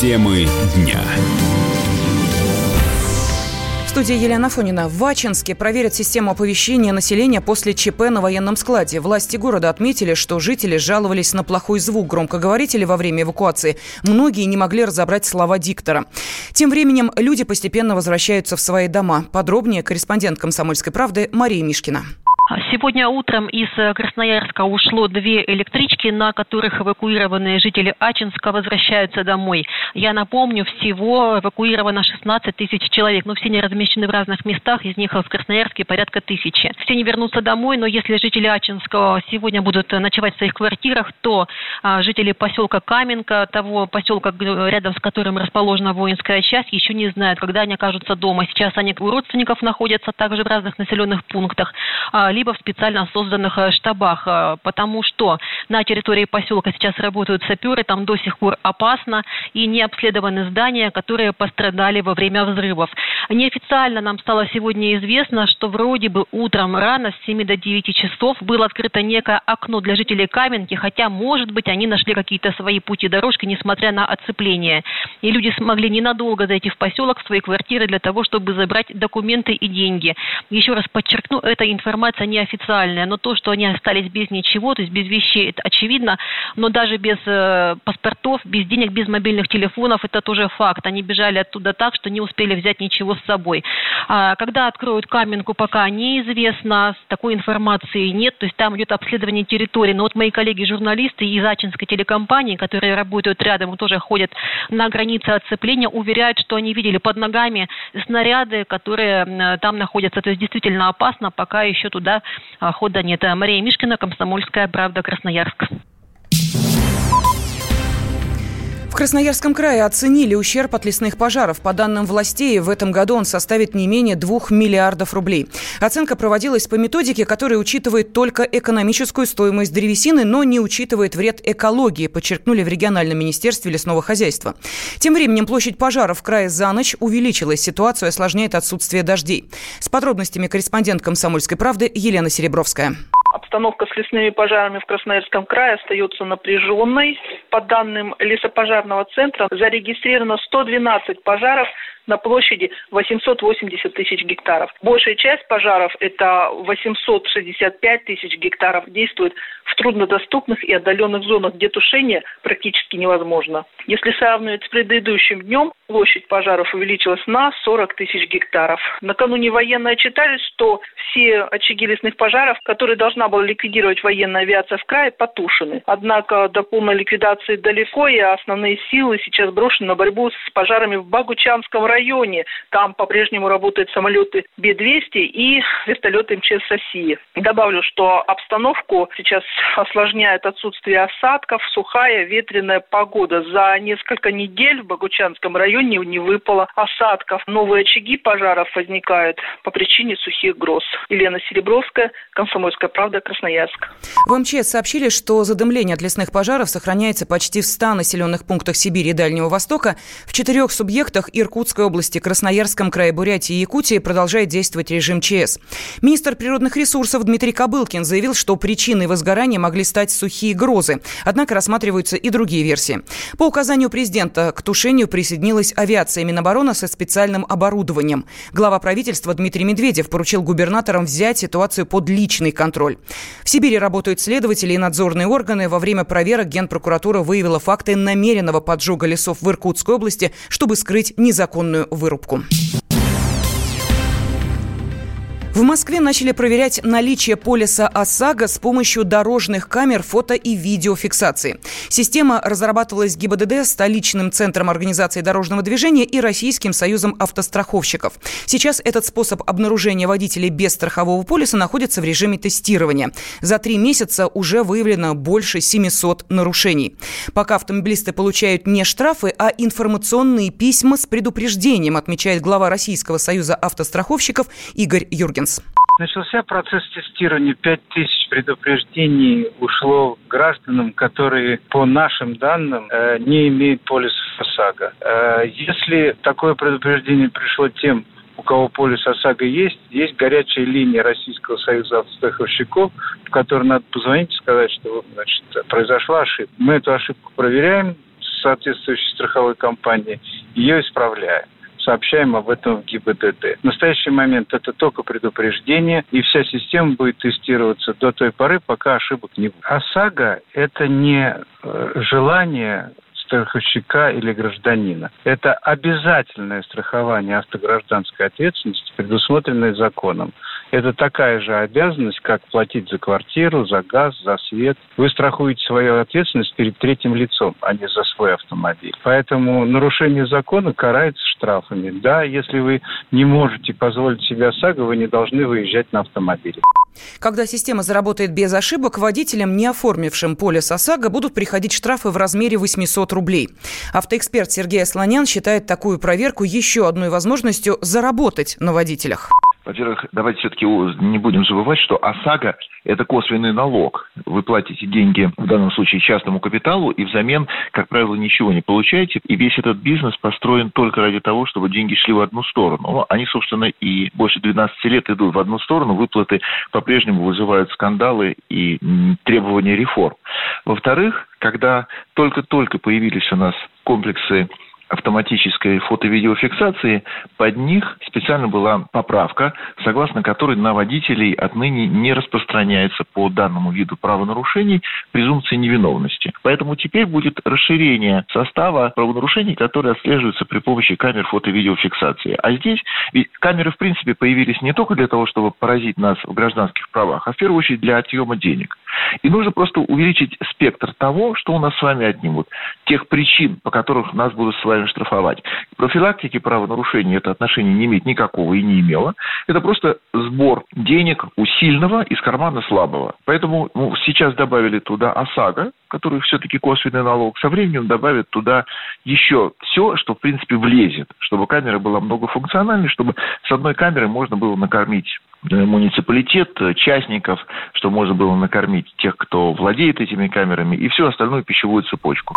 Темы дня. В студии Елена Фонина. В Вачинске проверят систему оповещения населения после ЧП на военном складе. Власти города отметили, что жители жаловались на плохой звук громкоговорителя во время эвакуации. Многие не могли разобрать слова диктора. Тем временем люди постепенно возвращаются в свои дома. Подробнее корреспондент «Комсомольской правды» Мария Мишкина. Сегодня утром из Красноярска ушло две электрички, на которых эвакуированные жители Ачинска возвращаются домой. Я напомню, всего эвакуировано 16 тысяч человек, но все они размещены в разных местах, из них в Красноярске порядка тысячи. Все не вернутся домой, но если жители Ачинска сегодня будут ночевать в своих квартирах, то а, жители поселка Каменка, того поселка, рядом с которым расположена воинская часть, еще не знают, когда они окажутся дома. Сейчас они у родственников находятся также в разных населенных пунктах. Либо в специально созданных э, штабах, э, потому что на территории поселка сейчас работают саперы, там до сих пор опасно и не обследованы здания, которые пострадали во время взрывов. Неофициально нам стало сегодня известно, что вроде бы утром рано с 7 до 9 часов было открыто некое окно для жителей Каменки, хотя, может быть, они нашли какие-то свои пути дорожки, несмотря на оцепление. И люди смогли ненадолго зайти в поселок, в свои квартиры для того, чтобы забрать документы и деньги. Еще раз подчеркну, эта информация неофициальное, но то, что они остались без ничего, то есть без вещей, это очевидно, но даже без э, паспортов, без денег, без мобильных телефонов, это тоже факт. Они бежали оттуда так, что не успели взять ничего с собой. А, когда откроют Каменку, пока неизвестно, такой информации нет, то есть там идет обследование территории. Но вот мои коллеги-журналисты из Ачинской телекомпании, которые работают рядом, тоже ходят на границе оцепления, уверяют, что они видели под ногами снаряды, которые там находятся. То есть действительно опасно, пока еще туда хода нет. Мария Мишкина, Комсомольская правда, Красноярск. Красноярском крае оценили ущерб от лесных пожаров. По данным властей, в этом году он составит не менее 2 миллиардов рублей. Оценка проводилась по методике, которая учитывает только экономическую стоимость древесины, но не учитывает вред экологии, подчеркнули в региональном министерстве лесного хозяйства. Тем временем площадь пожаров в крае за ночь увеличилась. Ситуацию осложняет отсутствие дождей. С подробностями корреспондент «Комсомольской правды» Елена Серебровская. Обстановка с лесными пожарами в Красноярском крае остается напряженной. По данным лесопожарного центра зарегистрировано 112 пожаров на площади 880 тысяч гектаров. Большая часть пожаров, это 865 тысяч гектаров, действует в труднодоступных и отдаленных зонах, где тушение практически невозможно. Если сравнивать с предыдущим днем, площадь пожаров увеличилась на 40 тысяч гектаров. Накануне военные отчитали, что все очаги лесных пожаров, которые должна была ликвидировать военная авиация в крае, потушены. Однако до полной ликвидации далеко, и основные силы сейчас брошены на борьбу с пожарами в Багучанском районе. Там по-прежнему работают самолеты Б-200 и вертолеты МЧС России. Добавлю, что обстановку сейчас осложняет отсутствие осадков, сухая ветреная погода. За несколько недель в Богучанском районе не выпало осадков. Новые очаги пожаров возникают по причине сухих гроз. Елена Серебровская, Комсомольская правда, Красноярск. В МЧС сообщили, что задымление от лесных пожаров сохраняется почти в 100 населенных пунктах Сибири и Дальнего Востока. В четырех субъектах Иркутской области, Красноярском крае, Бурятии и Якутии продолжает действовать режим ЧС. Министр природных ресурсов Дмитрий Кобылкин заявил, что причиной возгорания могли стать сухие грозы. Однако рассматриваются и другие версии. По указанию президента к тушению присоединилась авиация Минобороны со специальным оборудованием. Глава правительства Дмитрий Медведев поручил губернаторам взять ситуацию под личный контроль. В Сибири работают следователи и надзорные органы. Во время проверок Генпрокуратура выявила факты намеренного поджога лесов в Иркутской области, чтобы скрыть незаконную вырубку. В Москве начали проверять наличие полиса ОСАГО с помощью дорожных камер фото и видеофиксации. Система разрабатывалась ГИБДД, столичным центром организации дорожного движения и Российским союзом автостраховщиков. Сейчас этот способ обнаружения водителей без страхового полиса находится в режиме тестирования. За три месяца уже выявлено больше 700 нарушений. Пока автомобилисты получают не штрафы, а информационные письма с предупреждением, отмечает глава Российского союза автостраховщиков Игорь Юрген. Хопкинс. Начался процесс тестирования. Пять тысяч предупреждений ушло гражданам, которые, по нашим данным, э, не имеют полиса ОСАГО. Э, если такое предупреждение пришло тем, у кого полис ОСАГО есть, есть горячая линия Российского союза автостраховщиков, в которой надо позвонить и сказать, что значит, произошла ошибка. Мы эту ошибку проверяем, соответствующей страховой компании, ее исправляем сообщаем об этом в ГИБДД. В настоящий момент это только предупреждение, и вся система будет тестироваться до той поры, пока ошибок не будет. ОСАГО – это не э, желание страховщика или гражданина. Это обязательное страхование автогражданской ответственности, предусмотренное законом. Это такая же обязанность, как платить за квартиру, за газ, за свет. Вы страхуете свою ответственность перед третьим лицом, а не за свой автомобиль. Поэтому нарушение закона карается штрафами. Да, если вы не можете позволить себе ОСАГО, вы не должны выезжать на автомобиле. Когда система заработает без ошибок, водителям, не оформившим полис ОСАГО, будут приходить штрафы в размере 800 рублей. Автоэксперт Сергей Асланян считает такую проверку еще одной возможностью заработать на водителях. Во-первых, давайте все-таки не будем забывать, что ОСАГО – это косвенный налог. Вы платите деньги, в данном случае, частному капиталу, и взамен, как правило, ничего не получаете. И весь этот бизнес построен только ради того, чтобы деньги шли в одну сторону. Они, собственно, и больше 12 лет идут в одну сторону. Выплаты по-прежнему вызывают скандалы и требования реформ. Во-вторых, когда только-только появились у нас комплексы автоматической фото-видеофиксации, под них специально была поправка, согласно которой на водителей отныне не распространяется по данному виду правонарушений презумпция невиновности. Поэтому теперь будет расширение состава правонарушений, которые отслеживаются при помощи камер фото-видеофиксации. А здесь ведь камеры, в принципе, появились не только для того, чтобы поразить нас в гражданских правах, а в первую очередь для отъема денег. И нужно просто увеличить спектр того, что у нас с вами отнимут, тех причин, по которым нас будут с вами штрафовать. Профилактики правонарушений это отношение не имеет никакого и не имело. Это просто сбор денег у сильного из кармана слабого. Поэтому ну, сейчас добавили туда ОСАГО, который все-таки косвенный налог. Со временем добавят туда еще все, что, в принципе, влезет, чтобы камера была многофункциональной, чтобы с одной камеры можно было накормить Э, муниципалитет, э, частников, что можно было накормить тех, кто владеет этими камерами, и всю остальную пищевую цепочку.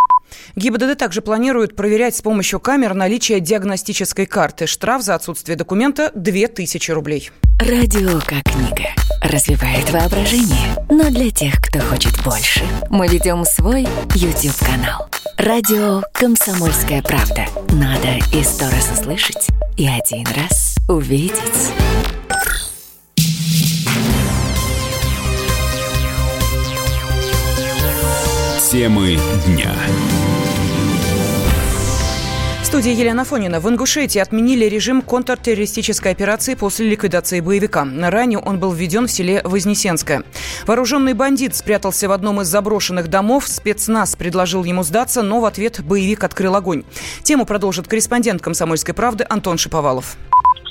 ГИБДД также планирует проверять с помощью камер наличие диагностической карты. Штраф за отсутствие документа – 2000 рублей. Радио как книга. Развивает воображение. Но для тех, кто хочет больше, мы ведем свой YouTube-канал. Радио «Комсомольская правда». Надо и сто раз услышать, и один раз увидеть. Темы дня. Студии Елена Фонина. В Ингушетии отменили режим контртеррористической операции после ликвидации боевика. Ранее он был введен в селе Вознесенское. Вооруженный бандит спрятался в одном из заброшенных домов. Спецназ предложил ему сдаться, но в ответ боевик открыл огонь. Тему продолжит корреспондент «Комсомольской правды» Антон Шиповалов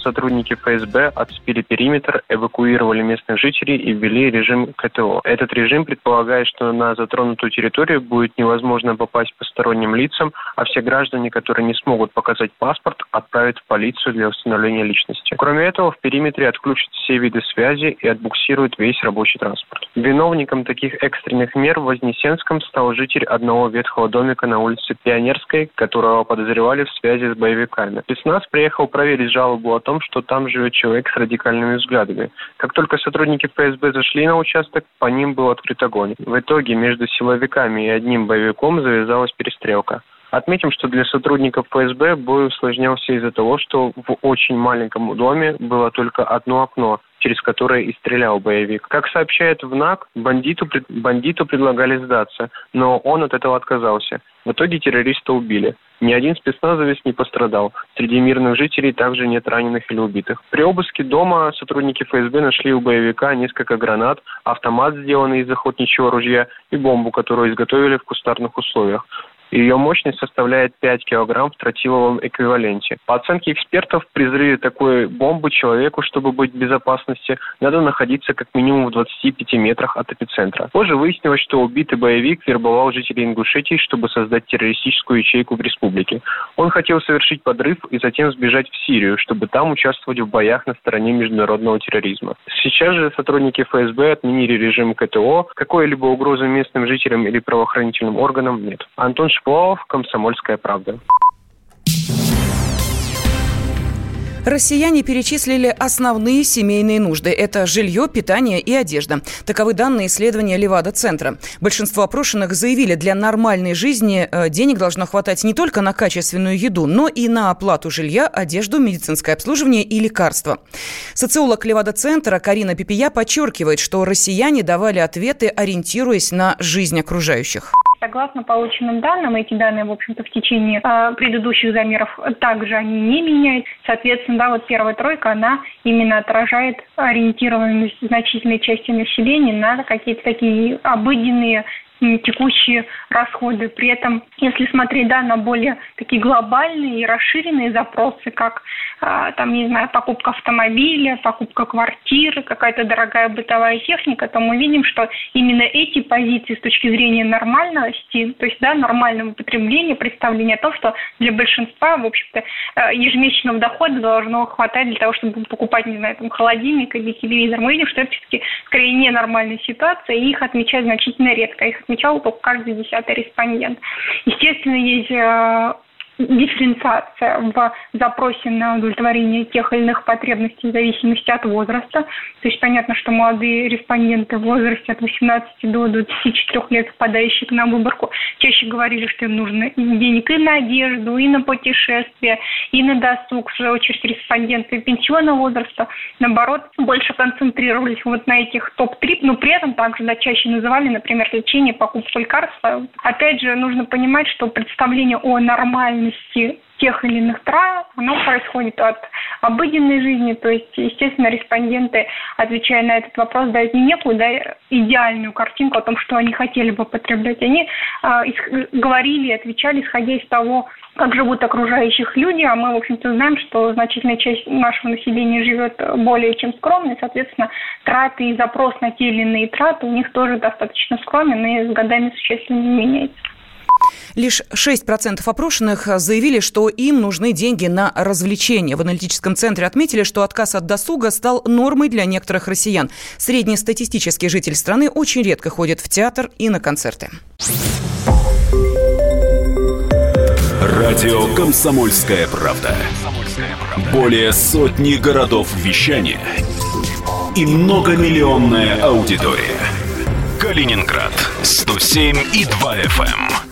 сотрудники ФСБ отцепили периметр, эвакуировали местных жителей и ввели режим КТО. Этот режим предполагает, что на затронутую территорию будет невозможно попасть посторонним лицам, а все граждане, которые не смогут показать паспорт, отправят в полицию для установления личности. Кроме этого, в периметре отключат все виды связи и отбуксируют весь рабочий транспорт. Виновником таких экстренных мер в Вознесенском стал житель одного ветхого домика на улице Пионерской, которого подозревали в связи с боевиками. Спецназ приехал проверить жалобу о том, том, что там живет человек с радикальными взглядами. Как только сотрудники ФСБ зашли на участок, по ним был открыт огонь. В итоге между силовиками и одним боевиком завязалась перестрелка. Отметим, что для сотрудников ФСБ бой усложнялся из-за того, что в очень маленьком доме было только одно окно, через которое и стрелял боевик. Как сообщает ВНАК, бандиту, бандиту предлагали сдаться, но он от этого отказался. В итоге террориста убили. Ни один спецназовец не пострадал. Среди мирных жителей также нет раненых или убитых. При обыске дома сотрудники ФСБ нашли у боевика несколько гранат, автомат, сделанный из охотничьего ружья, и бомбу, которую изготовили в кустарных условиях. Ее мощность составляет 5 килограмм в тротиловом эквиваленте. По оценке экспертов, при взрыве такой бомбы человеку, чтобы быть в безопасности, надо находиться как минимум в 25 метрах от эпицентра. Позже выяснилось, что убитый боевик вербовал жителей Ингушетии, чтобы создать террористическую ячейку в республике. Он хотел совершить подрыв и затем сбежать в Сирию, чтобы там участвовать в боях на стороне международного терроризма. Сейчас же сотрудники ФСБ отменили режим КТО. Какой-либо угрозы местным жителям или правоохранительным органам нет. Антон Шпов, «Комсомольская правда». Россияне перечислили основные семейные нужды. Это жилье, питание и одежда. Таковы данные исследования Левада-центра. Большинство опрошенных заявили, для нормальной жизни э, денег должно хватать не только на качественную еду, но и на оплату жилья, одежду, медицинское обслуживание и лекарства. Социолог Левада-центра Карина Пипия подчеркивает, что россияне давали ответы, ориентируясь на жизнь окружающих. Согласно полученным данным, эти данные, в общем-то, в течение э, предыдущих замеров также они не меняют. Соответственно, да, вот первая тройка, она именно отражает ориентированность значительной части населения на какие-то такие обыденные текущие расходы. При этом, если смотреть да, на более такие глобальные и расширенные запросы, как а, там, не знаю, покупка автомобиля, покупка квартиры, какая-то дорогая бытовая техника, то мы видим, что именно эти позиции с точки зрения нормальности, то есть да, нормального потребления, представления о том, что для большинства, в общем-то, э, ежемесячного дохода должно хватать для того, чтобы покупать, не знаю, там, холодильник или телевизор. Мы видим, что это все-таки скорее ненормальная ситуация, и их отмечают значительно редко. Их отмечал только каждый десятый респондент. Естественно, есть э, дифференциация в запросе на удовлетворение тех или иных потребностей в зависимости от возраста. То есть понятно, что молодые респонденты в возрасте от 18 до 24 лет, впадающие к нам в выборку, чаще говорили, что им нужно денег и на одежду, и на путешествия, и на досуг. В свою очередь респонденты пенсионного возраста, наоборот, больше концентрировались вот на этих топ-3, но при этом также да, чаще называли, например, лечение, покупку лекарств. Опять же, нужно понимать, что представление о нормальности зависимости тех или иных трав, оно происходит от обыденной жизни, то есть, естественно, респонденты, отвечая на этот вопрос, дают не некую да, идеальную картинку о том, что они хотели бы потреблять. Они э, говорили и отвечали, исходя из того, как живут окружающих люди, а мы, в общем-то, знаем, что значительная часть нашего населения живет более чем скромно, и, соответственно, траты и запрос на те или иные траты у них тоже достаточно скромен и с годами существенно не меняется. Лишь 6% опрошенных заявили, что им нужны деньги на развлечения. В аналитическом центре отметили, что отказ от досуга стал нормой для некоторых россиян. Среднестатистический житель страны очень редко ходит в театр и на концерты. Радио «Комсомольская правда». Более сотни городов вещания и многомиллионная аудитория. Калининград 107 и 2 FM.